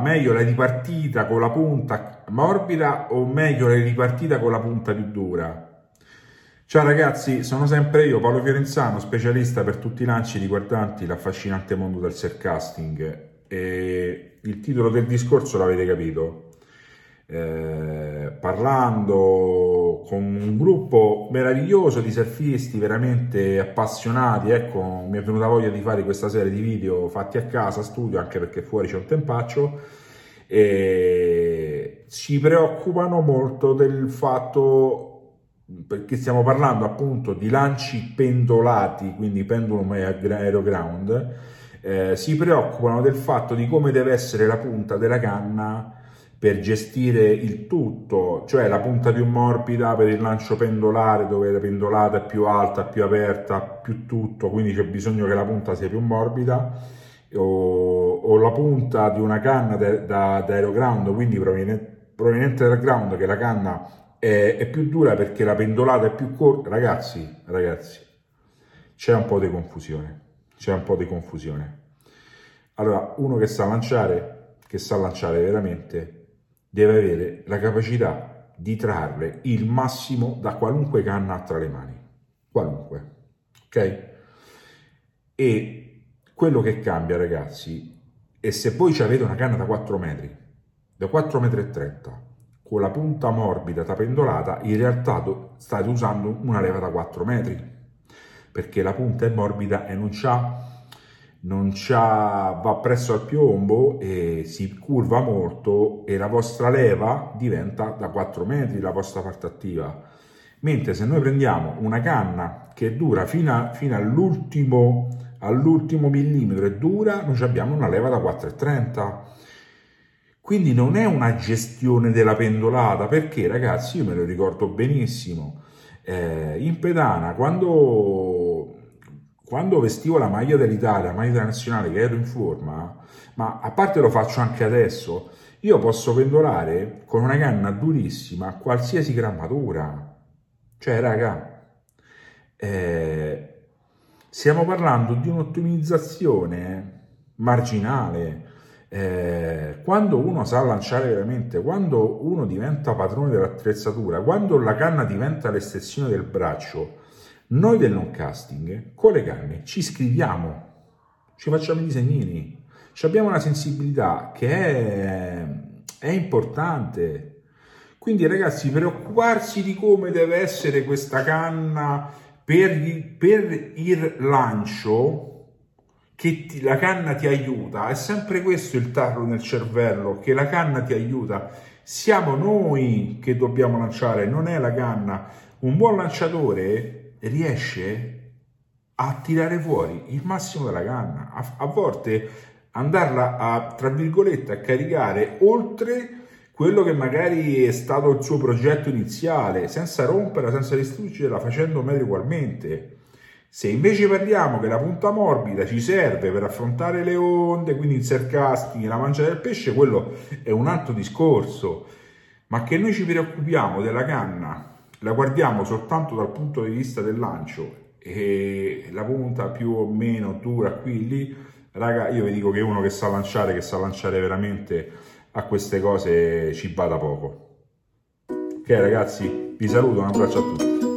meglio la ripartita con la punta morbida o meglio la ripartita con la punta più dura? Ciao ragazzi, sono sempre io, Paolo Fiorenzano, specialista per tutti i lanci riguardanti l'affascinante mondo del surcasting. E il titolo del discorso l'avete capito. Eh, parlando con un gruppo meraviglioso di surfisti veramente appassionati, ecco, mi è venuta voglia di fare questa serie di video fatti a casa, studio, anche perché fuori c'è un tempaccio, e si preoccupano molto del fatto perché stiamo parlando appunto di lanci pendolati, quindi pendulum aeroground, eh, si preoccupano del fatto di come deve essere la punta della canna per gestire il tutto, cioè la punta più morbida per il lancio pendolare dove la pendolata è più alta, più aperta, più tutto, quindi c'è bisogno che la punta sia più morbida, o, o la punta di una canna da, da, da aeroground, quindi proveniente, proveniente dal ground, che la canna è, è più dura perché la pendolata è più corta. Ragazzi, ragazzi, c'è un po' di confusione. C'è un po' di confusione. Allora, uno che sa lanciare, che sa lanciare veramente, deve avere la capacità di trarre il massimo da qualunque canna ha tra le mani. Qualunque. Ok? E quello che cambia, ragazzi, è se poi avete una canna da 4 metri, da 4 metri 30, con la punta morbida tapendolata, in realtà state usando una leva da 4 metri, perché la punta è morbida e non c'ha non va presso al piombo e si curva molto e la vostra leva diventa da 4 metri la vostra parte attiva. Mentre se noi prendiamo una canna che dura fino, a, fino all'ultimo, all'ultimo millimetro e dura noi abbiamo una leva da 4,30 quindi non è una gestione della pendolata, perché ragazzi, io me lo ricordo benissimo, eh, in pedana, quando, quando vestivo la maglia dell'Italia, la maglia nazionale, che ero in forma, ma a parte lo faccio anche adesso, io posso pendolare con una canna durissima qualsiasi grammatura. Cioè, raga, eh, stiamo parlando di un'ottimizzazione marginale eh, quando uno sa lanciare veramente, quando uno diventa padrone dell'attrezzatura, quando la canna diventa l'estensione del braccio, noi del non casting con le canne ci scriviamo, ci facciamo i disegnini, abbiamo una sensibilità che è, è importante. Quindi ragazzi, preoccuparsi di come deve essere questa canna per, per il lancio che ti, la canna ti aiuta, è sempre questo il tarlo nel cervello, che la canna ti aiuta. Siamo noi che dobbiamo lanciare, non è la canna. Un buon lanciatore riesce a tirare fuori il massimo della canna, a, a volte andarla a, tra virgolette, a caricare oltre quello che magari è stato il suo progetto iniziale, senza romperla, senza distruggerla, facendo meglio ugualmente. Se invece parliamo che la punta morbida ci serve per affrontare le onde, quindi il surcasting, la mancia del pesce, quello è un altro discorso. Ma che noi ci preoccupiamo della canna, la guardiamo soltanto dal punto di vista del lancio e la punta più o meno dura qui lì, raga, io vi dico che uno che sa lanciare, che sa lanciare veramente a queste cose ci bada poco. Ok ragazzi, vi saluto, un abbraccio a tutti.